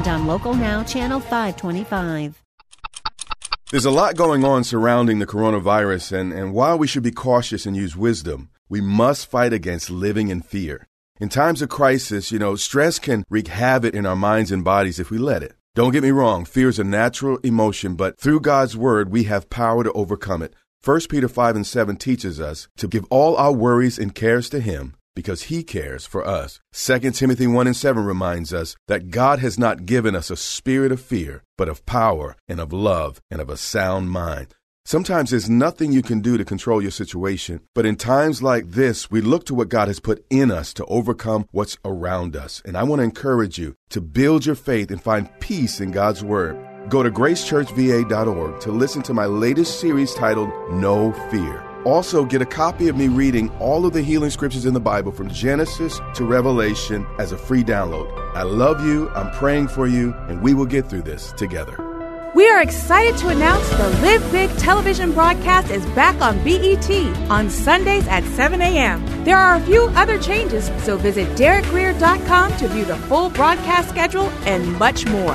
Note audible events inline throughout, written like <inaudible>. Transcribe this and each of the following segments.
and on Local Now, Channel 525. There's a lot going on surrounding the coronavirus, and, and while we should be cautious and use wisdom, we must fight against living in fear. In times of crisis, you know, stress can wreak havoc in our minds and bodies if we let it. Don't get me wrong, fear is a natural emotion, but through God's word, we have power to overcome it. 1 Peter 5 and 7 teaches us to give all our worries and cares to Him because he cares for us. 2 Timothy 1 and 7 reminds us that God has not given us a spirit of fear, but of power and of love and of a sound mind. Sometimes there's nothing you can do to control your situation, but in times like this, we look to what God has put in us to overcome what's around us. And I want to encourage you to build your faith and find peace in God's Word. Go to gracechurchva.org to listen to my latest series titled No Fear. Also, get a copy of me reading all of the healing scriptures in the Bible from Genesis to Revelation as a free download. I love you, I'm praying for you, and we will get through this together. We are excited to announce the Live Big television broadcast is back on BET on Sundays at 7 a.m. There are a few other changes, so visit DerekGrier.com to view the full broadcast schedule and much more.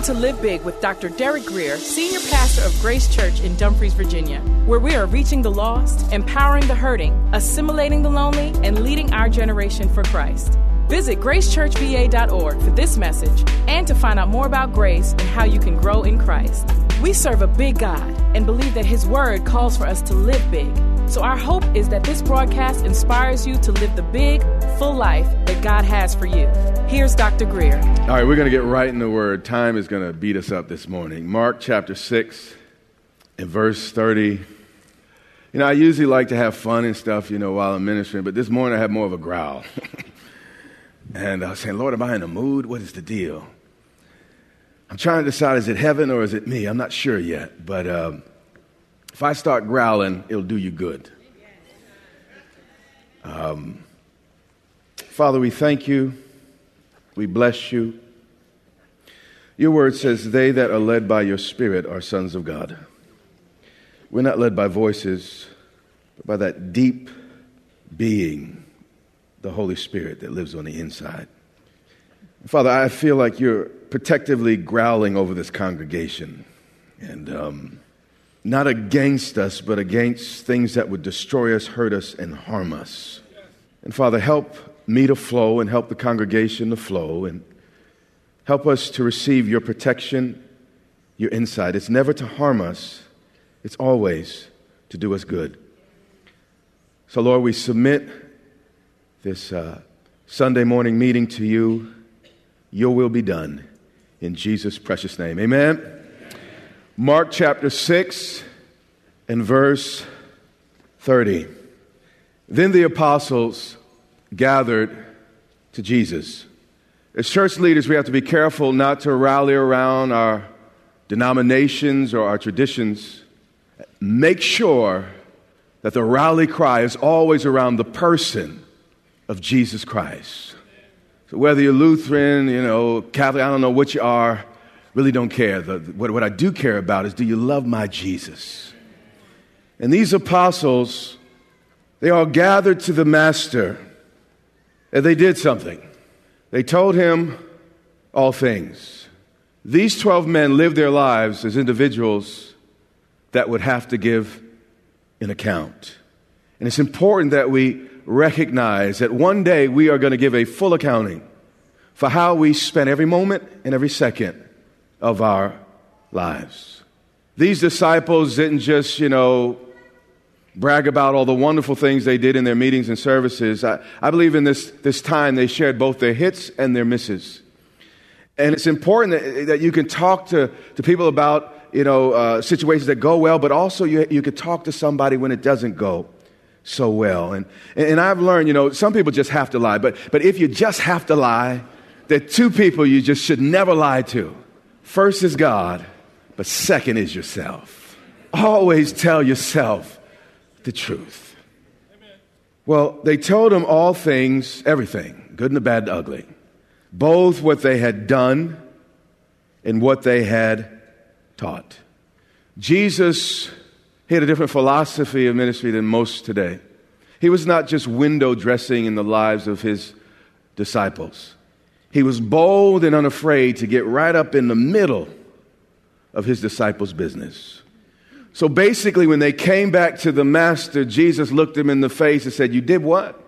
Welcome to Live Big with Dr. Derek Grier, Senior Pastor of Grace Church in Dumfries, Virginia, where we are reaching the lost, empowering the hurting, assimilating the lonely, and leading our generation for Christ. Visit gracechurchva.org for this message and to find out more about grace and how you can grow in Christ. We serve a big God and believe that His Word calls for us to live big. So, our hope is that this broadcast inspires you to live the big, full life that God has for you. Here's Dr. Grier. All right, we're going to get right in the Word. Time is going to beat us up this morning. Mark chapter 6 and verse 30. You know, I usually like to have fun and stuff, you know, while I'm ministering, but this morning I had more of a growl. <laughs> and I was saying, Lord, am I in a mood? What is the deal? I'm trying to decide is it heaven or is it me? I'm not sure yet. But um, if I start growling, it'll do you good. Um, Father, we thank you. We bless you. Your word says, They that are led by your Spirit are sons of God. We're not led by voices, but by that deep being, the Holy Spirit that lives on the inside. Father, I feel like you're protectively growling over this congregation and um, not against us, but against things that would destroy us, hurt us, and harm us. And Father, help me to flow and help the congregation to flow and help us to receive your protection, your insight. It's never to harm us, it's always to do us good. So, Lord, we submit this uh, Sunday morning meeting to you. Your will be done. In Jesus' precious name. Amen. Mark chapter 6 and verse 30. Then the apostles gathered to Jesus. As church leaders, we have to be careful not to rally around our denominations or our traditions. Make sure that the rally cry is always around the person of Jesus Christ. So whether you're Lutheran, you know, Catholic, I don't know what you are, really don't care. The, what, what I do care about is do you love my Jesus? And these apostles, they all gathered to the Master and they did something. They told him all things. These 12 men lived their lives as individuals that would have to give an account. And it's important that we recognize that one day we are going to give a full accounting for how we spent every moment and every second of our lives. These disciples didn't just, you know, brag about all the wonderful things they did in their meetings and services. I, I believe in this, this time they shared both their hits and their misses. And it's important that, that you can talk to, to people about you know, uh, situations that go well, but also you, you could talk to somebody when it doesn't go so well. And, and I've learned, you know, some people just have to lie, but, but if you just have to lie, there are two people you just should never lie to. First is God, but second is yourself. Always tell yourself the truth. Well, they told him all things, everything, good and the bad and the ugly, both what they had done and what they had taught. Jesus he had a different philosophy of ministry than most today. He was not just window dressing in the lives of his disciples. He was bold and unafraid to get right up in the middle of his disciples' business. So basically, when they came back to the master, Jesus looked them in the face and said, You did what?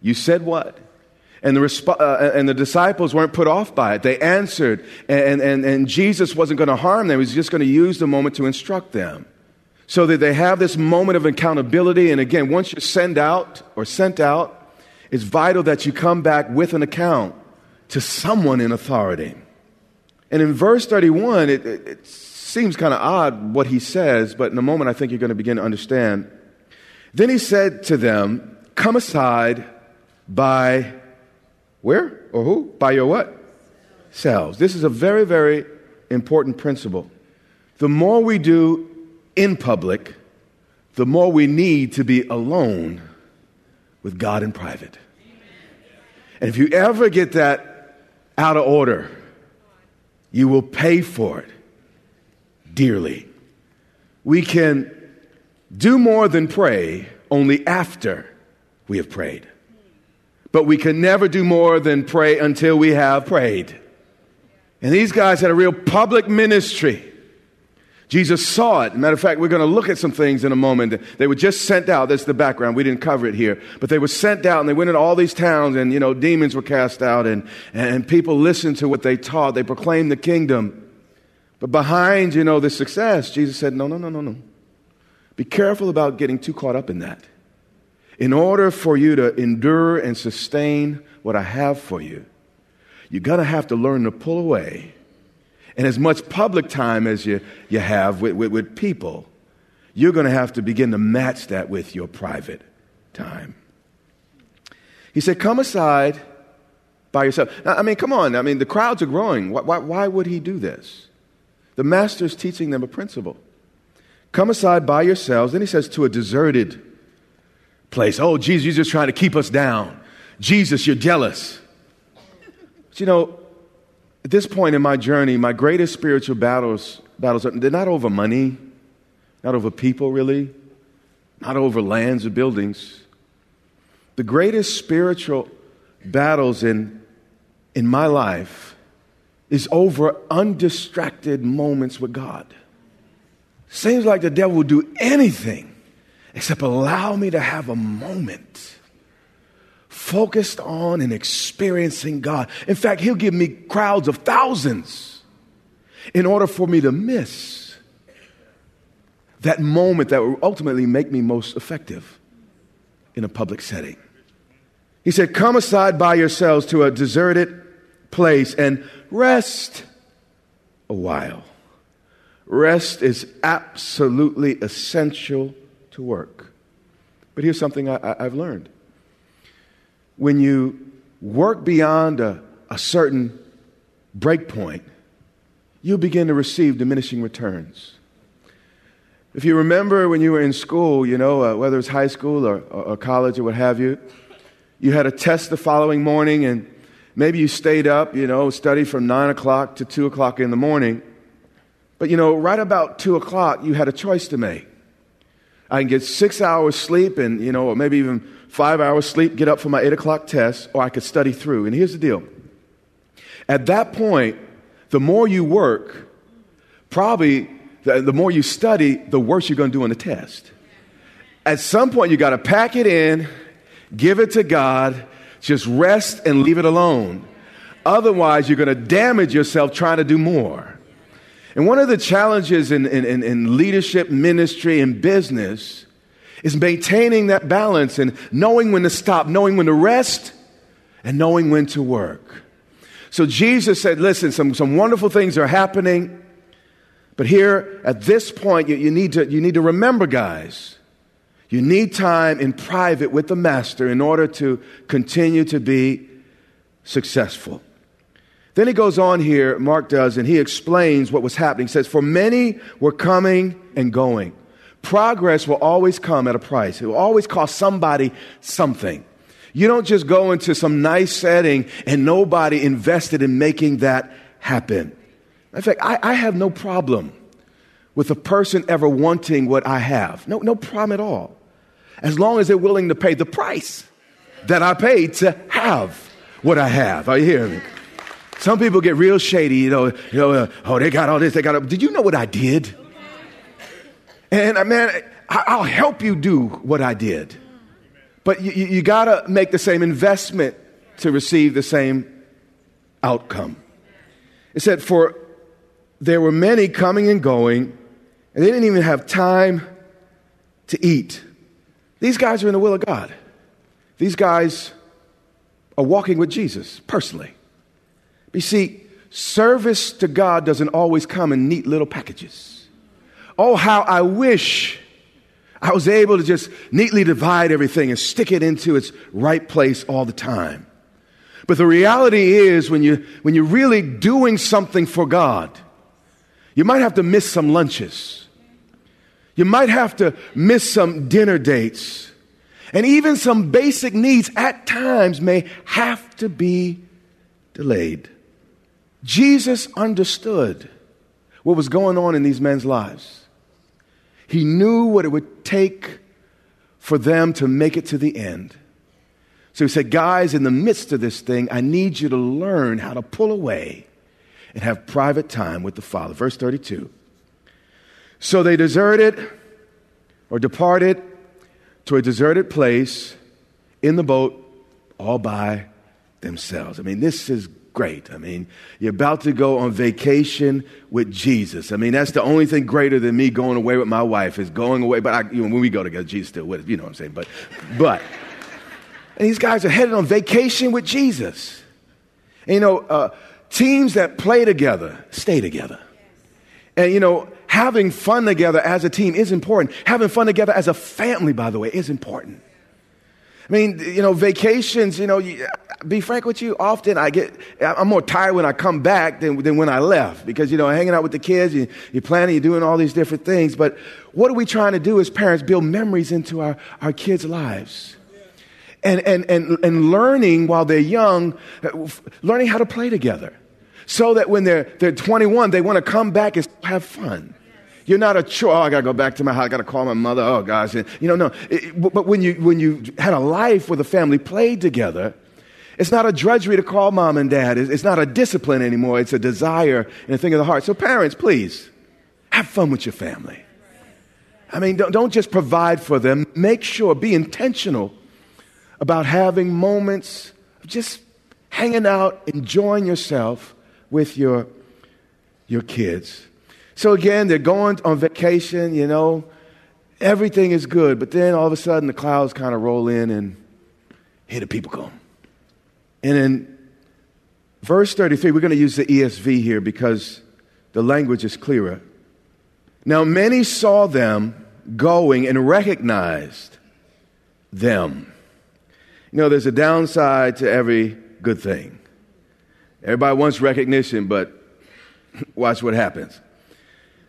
You said what? And the, resp- uh, and the disciples weren't put off by it. They answered, and, and, and Jesus wasn't going to harm them. He was just going to use the moment to instruct them. So that they have this moment of accountability. And again, once you're sent out or sent out, it's vital that you come back with an account to someone in authority. And in verse 31, it, it, it seems kind of odd what he says, but in a moment I think you're going to begin to understand. Then he said to them, Come aside by where or who? By your what? Selves. This is a very, very important principle. The more we do in public, the more we need to be alone with God in private. And if you ever get that out of order, you will pay for it dearly. We can do more than pray only after we have prayed but we can never do more than pray until we have prayed. And these guys had a real public ministry. Jesus saw it. Matter of fact, we're going to look at some things in a moment. They were just sent out. That's the background. We didn't cover it here. But they were sent out and they went into all these towns and, you know, demons were cast out and, and people listened to what they taught. They proclaimed the kingdom. But behind, you know, the success, Jesus said, no, no, no, no, no. Be careful about getting too caught up in that. In order for you to endure and sustain what I have for you, you're going to have to learn to pull away. And as much public time as you, you have with, with, with people, you're going to have to begin to match that with your private time. He said, Come aside by yourself. Now, I mean, come on. I mean, the crowds are growing. Why, why, why would he do this? The master's teaching them a principle. Come aside by yourselves. Then he says, To a deserted place. Oh, Jesus, you're just trying to keep us down. Jesus, you're jealous. But you know, at this point in my journey, my greatest spiritual battles, battles they're not over money, not over people, really, not over lands or buildings. The greatest spiritual battles in, in my life is over undistracted moments with God. Seems like the devil will do anything except allow me to have a moment focused on and experiencing God. In fact, He'll give me crowds of thousands in order for me to miss that moment that will ultimately make me most effective in a public setting. He said, Come aside by yourselves to a deserted place and rest a while. Rest is absolutely essential to work. But here's something I, have learned when you work beyond a, a certain break point, you begin to receive diminishing returns. If you remember when you were in school, you know, uh, whether it's high school or, or, or college or what have you, you had a test the following morning and maybe you stayed up, you know, studied from 9 o'clock to 2 o'clock in the morning. But, you know, right about 2 o'clock, you had a choice to make. I can get six hours sleep and, you know, maybe even five hours sleep, get up for my eight o'clock test, or I could study through. And here's the deal. At that point, the more you work, probably the, the more you study, the worse you're going to do on the test. At some point, you got to pack it in, give it to God, just rest and leave it alone. Otherwise, you're going to damage yourself trying to do more. And one of the challenges in, in, in, leadership, ministry, and business is maintaining that balance and knowing when to stop, knowing when to rest, and knowing when to work. So Jesus said, Listen, some, some wonderful things are happening. But here, at this point, you, you, need to, you need to remember, guys, you need time in private with the Master in order to continue to be successful. Then he goes on here, Mark does, and he explains what was happening. He says, For many were coming and going. Progress will always come at a price, it will always cost somebody something. You don't just go into some nice setting and nobody invested in making that happen. In fact, I, I have no problem with a person ever wanting what I have. No, no problem at all. As long as they're willing to pay the price that I paid to have what I have. Are you hearing me? Some people get real shady, you know, you know uh, oh, they got all this, they got all, Did you know what I did? And uh, man, I, will help you do what I did. But you, you got to make the same investment to receive the same outcome. It said, For there were many coming and going, and they didn't even have time to eat. These guys are in the will of God. These guys are walking with Jesus personally. But You see, service to God doesn't always come in neat little packages. Oh, how I wish I was able to just neatly divide everything and stick it into its right place all the time. But the reality is, when, you, when you're really doing something for God, you might have to miss some lunches. You might have to miss some dinner dates. And even some basic needs at times may have to be delayed. Jesus understood what was going on in these men's lives. He knew what it would take for them to make it to the end. So he said, Guys, in the midst of this thing, I need you to learn how to pull away and have private time with the Father. Verse 32. So they deserted or departed to a deserted place in the boat all by themselves. I mean, this is great. I mean, you're about to go on vacation with Jesus. I mean, that's the only thing greater than me going away with my wife is going away. But I, you know, when we go together, Jesus still with us. You know what I'm saying? But, but, and these guys are headed on vacation with Jesus. And, you know, uh, teams that play together stay together. And, you know, having fun together as a team is important. Having fun together as a family, by the way, is important. I mean, you know, vacations, you know, be frank with you, often I get, I'm more tired when I come back than, than when I left because, you know, hanging out with the kids, you, you're planning, you're doing all these different things. But what are we trying to do as parents? Build memories into our, our kids' lives. And, and, and, and learning while they're young, learning how to play together so that when they're, they're 21, they want to come back and have fun. You're not a chore. Oh, I got to go back to my house. I got to call my mother. Oh, gosh. You know, no. It, but when you, when you had a life where the family played together, it's not a drudgery to call mom and dad. It's not a discipline anymore. It's a desire and a thing of the heart. So, parents, please have fun with your family. I mean, don't, don't just provide for them. Make sure, be intentional about having moments of just hanging out, enjoying yourself with your, your kids. So again, they're going on vacation, you know, everything is good, but then all of a sudden the clouds kind of roll in and here the people come. And in verse 33, we're going to use the ESV here because the language is clearer. Now, many saw them going and recognized them. You know, there's a downside to every good thing. Everybody wants recognition, but <laughs> watch what happens.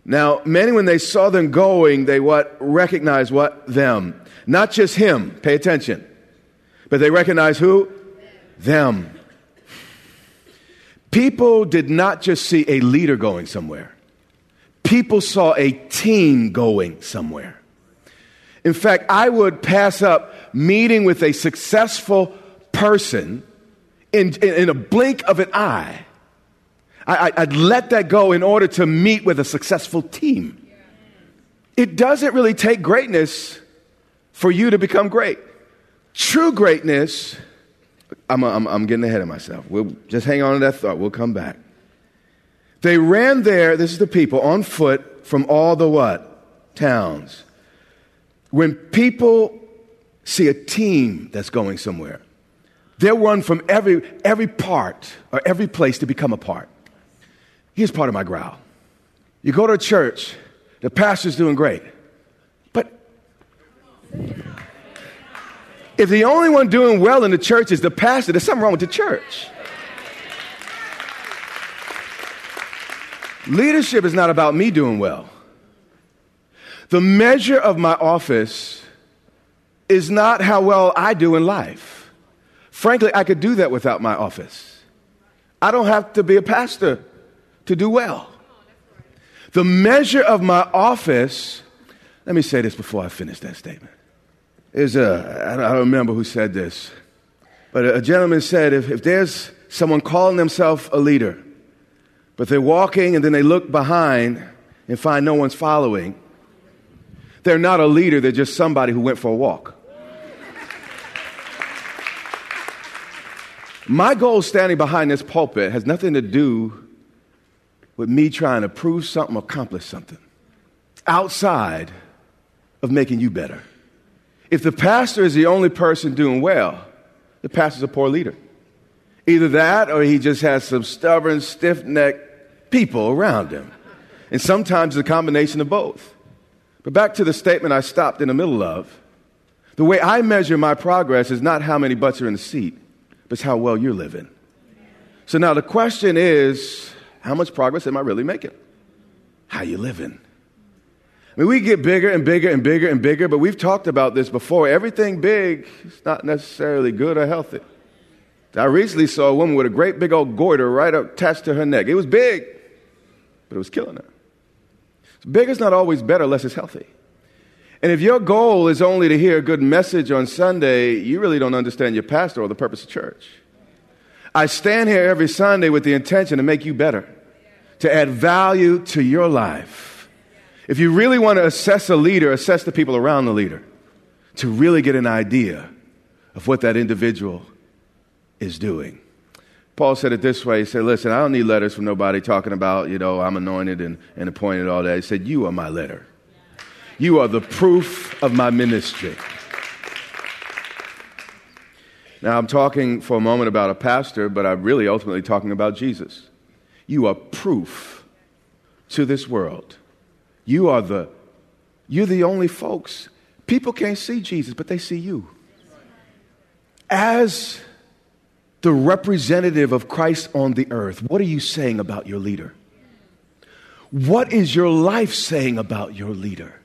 Now, many, when they saw them going, they what? Recognized what? Them. Not just him. Pay attention. But they recognized who? Them. People did not just see a leader going somewhere. People saw a team going somewhere. In fact, I would pass up meeting with a successful person in, in, in a blink of an eye I, would let that go in order to meet with a successful team. It doesn't really take greatness for you to become great. True greatness I'm, I'm, I'm getting ahead of myself. We'll just hang on to that thought. We'll come back. They ran there, this is the people, on foot from all the what? Towns. When people see a team that's going somewhere, they'll run from every, every part or every place to become a part. Here's part of my growl. You go to a church, the pastor's doing great. But if the only one doing well in the church is the pastor, there's something wrong with the church. Leadership is not about me doing well. The measure of my office is not how well I do in life. Frankly, I could do that without my office. I don't have to be a pastor to do well. The measure of my office, let me say this before I finish that statement. Is uh, a, I don't remember who said this, but a gentleman said if, if there's someone calling themselves a leader, but they're walking and then they look behind and find no one's following, they're not a leader, they're just somebody who went for a walk. My goal standing behind this pulpit has nothing to do with me trying to prove something, accomplish something outside of making you better. If the pastor is the only person doing well, the pastor's a poor leader. Either that or he just has some stubborn, stiff necked people around him. And sometimes it's a combination of both. But back to the statement I stopped in the middle of. The way I measure my progress is not how many butts are in the seat, but it's how well you're living. So now the question is how much progress am I really making? How you living? I mean, we get bigger and bigger and bigger and bigger, but we've talked about this before. Everything big is not necessarily good or healthy. I recently saw a woman with a great big old goiter right up attached to her neck. It was big, but it was killing her. So Big is not always better unless it's healthy. And if your goal is only to hear a good message on Sunday, you really don't understand your pastor or the purpose of church. I stand here every Sunday with the intention to make you better, to add value to your life. If you really want to assess a leader, assess the people around the leader to really get an idea of what that individual is doing. Paul said it this way. He said, Listen, I don't need letters from nobody talking about, you know, I'm anointed and, and appointed, all that. He said, You are my letter. You are the proof of my ministry. Now, I'm talking for a moment about a pastor, but I'm really ultimately talking about Jesus. You are proof to this world. You are the, you're the only folks. People can't see Jesus, but they see you. As the representative of Christ on the earth, what are you saying about your leader? What is your life saying about your leader?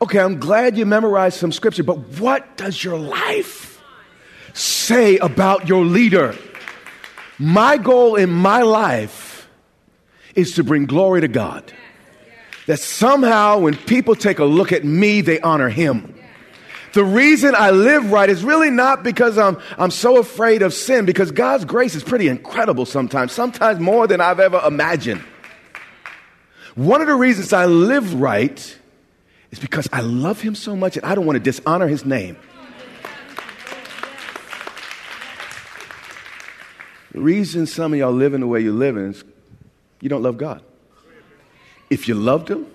Okay, I'm glad you memorized some scripture, but what does your life say about your leader? My goal in my life is to bring glory to God. That somehow when people take a look at me, they honor him. The reason I live right is really not because I'm, I'm so afraid of sin, because God's grace is pretty incredible sometimes, sometimes more than I've ever imagined. One of the reasons I live right is because I love Him so much and I don't want to dishonor His name. The reason some of y'all living the way you're living is you don't love God. If you loved Him,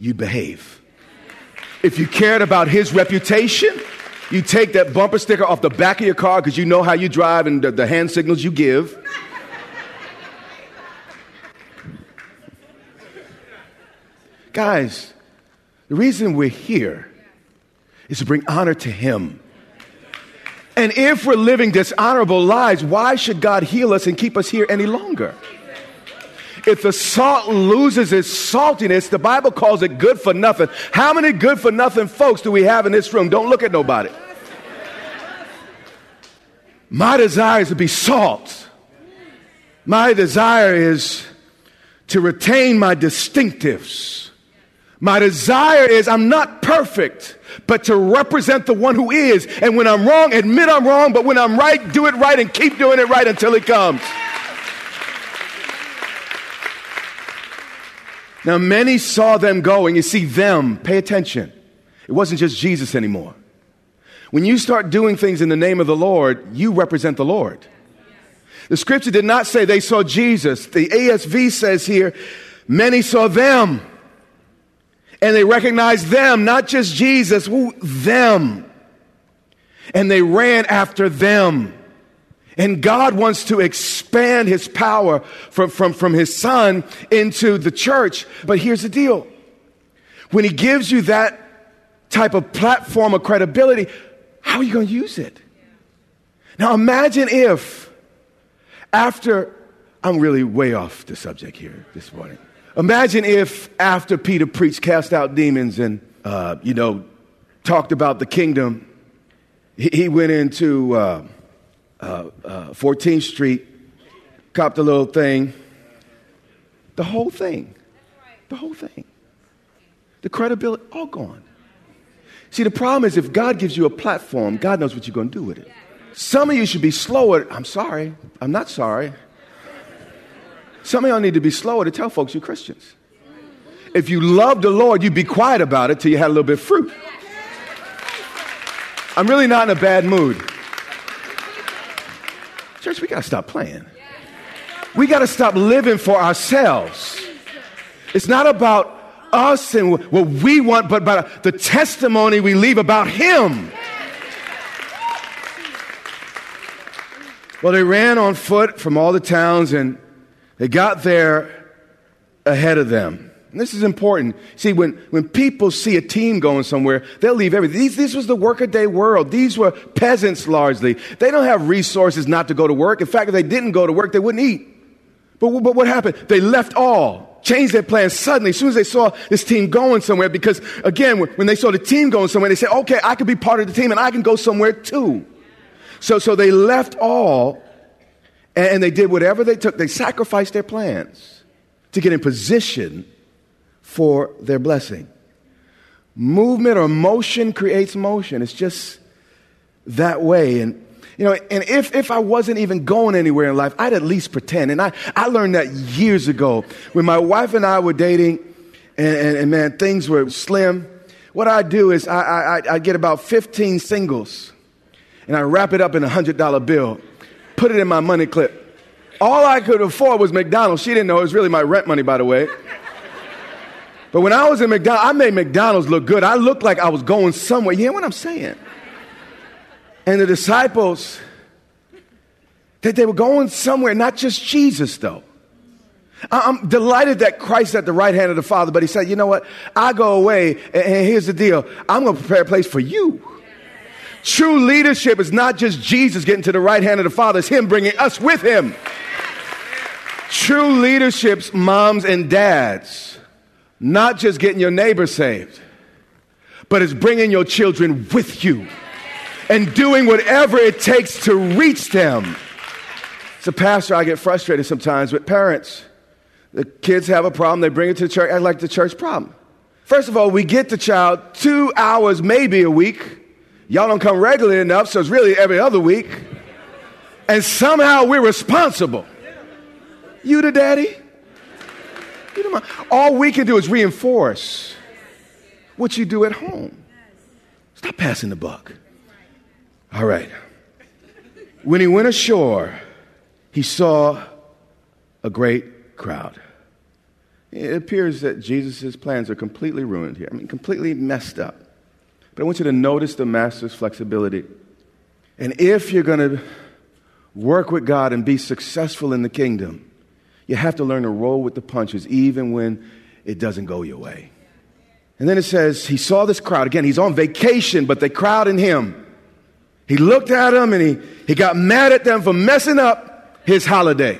you'd behave. If you cared about his reputation, you take that bumper sticker off the back of your car because you know how you drive and the, the hand signals you give. Guys, the reason we're here is to bring honor to him. And if we're living dishonorable lives, why should God heal us and keep us here any longer? If the salt loses its saltiness, the Bible calls it good for nothing. How many good for nothing folks do we have in this room? Don't look at nobody. My desire is to be salt. My desire is to retain my distinctives. My desire is I'm not perfect, but to represent the one who is. And when I'm wrong, admit I'm wrong, but when I'm right, do it right and keep doing it right until it comes. Now, many saw them going. You see, them, pay attention. It wasn't just Jesus anymore. When you start doing things in the name of the Lord, you represent the Lord. The scripture did not say they saw Jesus. The ASV says here, many saw them. And they recognized them, not just Jesus, who, them. And they ran after them. And God wants to expand his power from, from, from his son into the church. But here's the deal. When he gives you that type of platform of credibility, how are you going to use it? Now imagine if after, I'm really way off the subject here this morning. Imagine if after Peter preached, cast out demons, and, uh, you know, talked about the kingdom, he, went into uh, uh, 14th uh, Street, copped a little thing. The whole thing. The whole thing. The credibility, all gone. See, the problem is if God gives you a platform, God knows what you're going to do with it. Some of you should be slower. I'm sorry. I'm not sorry. Some of y'all need to be slower to tell folks you're Christians. If you love the Lord, you'd be quiet about it till you had a little bit of fruit. I'm really not in a bad mood. Church, we got to stop playing. We got to stop living for ourselves. It's not about us and what we want, but about the testimony we leave about Him. Well, they ran on foot from all the towns and they got there ahead of them. And this is important. See, when, when people see a team going somewhere, they'll leave everything. These, this was the workaday world. These were peasants largely. They don't have resources not to go to work. In fact, if they didn't go to work, they wouldn't eat. But, but what happened? They left all, changed their plans suddenly as soon as they saw this team going somewhere. Because again, when, they saw the team going somewhere, they said, okay, I can be part of the team and I can go somewhere too. So, so they left all and, they did whatever they took. They sacrificed their plans to get in position for their blessing. Movement or motion creates motion. It's just that way. And you know, and if, if I wasn't even going anywhere in life, I'd at least pretend. And I, I learned that years ago when my wife and I were dating, and, and, and man, things were slim. What I do is I, I, I get about 15 singles, and I wrap it up in a $100 bill, put it in my money clip. All I could afford was McDonald's. She didn't know it was really my rent money, by the way. But when I was in McDonald's, I made McDonald's look good. I looked like I was going somewhere. You hear what I'm saying? And the disciples, that they were going somewhere, not just Jesus, though. I'm delighted that Christ at the right hand of the Father, but he said, you know what? I go away, and here's the deal I'm going to prepare a place for you. True leadership is not just Jesus getting to the right hand of the Father, it's Him bringing us with Him. True leadership's moms and dads, not just getting your neighbor saved, but it's bringing your children with you and doing whatever it takes to reach them. As a pastor, I get frustrated sometimes with parents. The kids have a problem, they bring it to the church, I like the church problem. First of all, we get the child two hours, maybe a week. Y'all don't come regularly enough, so it's really every other week. And somehow we're responsible. You the daddy? You the All we can do is reinforce what you do at home. Stop passing the buck. All right. When he went ashore, he saw a great crowd. It appears that Jesus' plans are completely ruined here. I mean, completely messed up. But I want you to notice the master's flexibility. And if you're going to work with God and be successful in the kingdom, you have to learn to roll with the punches even when it doesn't go your way. And then it says, he saw this crowd. Again, he's on vacation, but they crowded him. He looked at them and he, he got mad at them for messing up his holiday.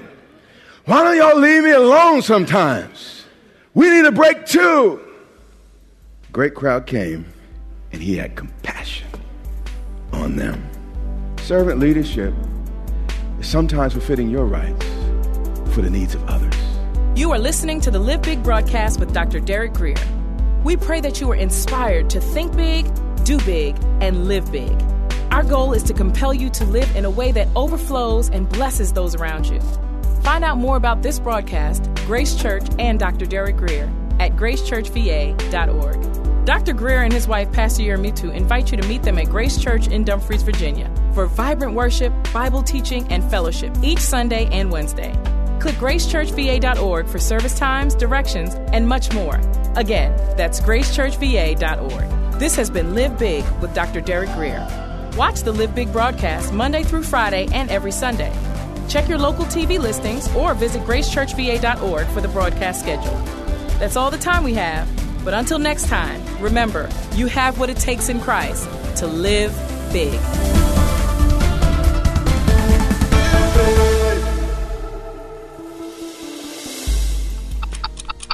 Why don't y'all leave me alone sometimes? We need a break too. Great crowd came and he had compassion on them. Servant leadership is sometimes fulfilling your rights for the needs of others. You are listening to the Live Big broadcast with Dr. Derek Grier. We pray that you are inspired to think big, do big, and live big. Our goal is to compel you to live in a way that overflows and blesses those around you. Find out more about this broadcast, Grace Church, and Dr. Derek Grier at gracechurchva.org. Dr. Grier and his wife, Pastor Yermitu, invite you to meet them at Grace Church in Dumfries, Virginia, for vibrant worship, Bible teaching, and fellowship each Sunday and Wednesday. Click gracechurchva.org for service times, directions, and much more. Again, that's gracechurchva.org. This has been Live Big with Dr. Derek Grier. Watch the Live Big broadcast Monday through Friday and every Sunday. Check your local TV listings or visit gracechurchva.org for the broadcast schedule. That's all the time we have. But until next time, remember, you have what it takes in Christ to live big.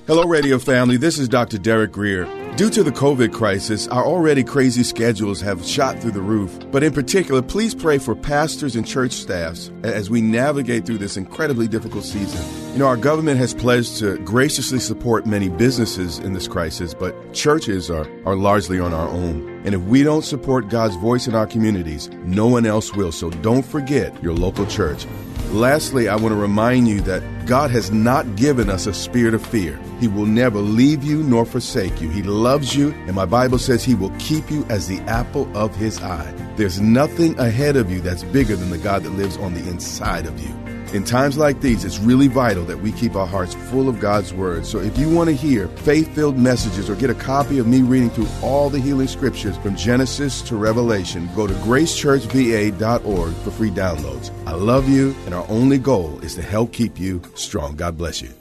Hello, radio family. This is Dr. Derek Grier. Due to the COVID crisis, our already crazy schedules have shot through the roof. But in particular, please pray for pastors and church staffs as we navigate through this incredibly difficult season. You know, our government has pledged to graciously support many businesses in this crisis, but churches are, are largely on our own. And if we don't support God's voice in our communities, no one else will. So don't forget your local church. Lastly, I want to remind you that God has not given us a spirit of fear. He will never leave you nor forsake you. He loves you, and my Bible says He will keep you as the apple of His eye. There's nothing ahead of you that's bigger than the God that lives on the inside of you. In times like these, it's really vital that we keep our hearts full of God's Word. So if you want to hear faith filled messages or get a copy of me reading through all the healing scriptures from Genesis to Revelation, go to gracechurchva.org for free downloads. I love you, and our only goal is to help keep you strong. God bless you.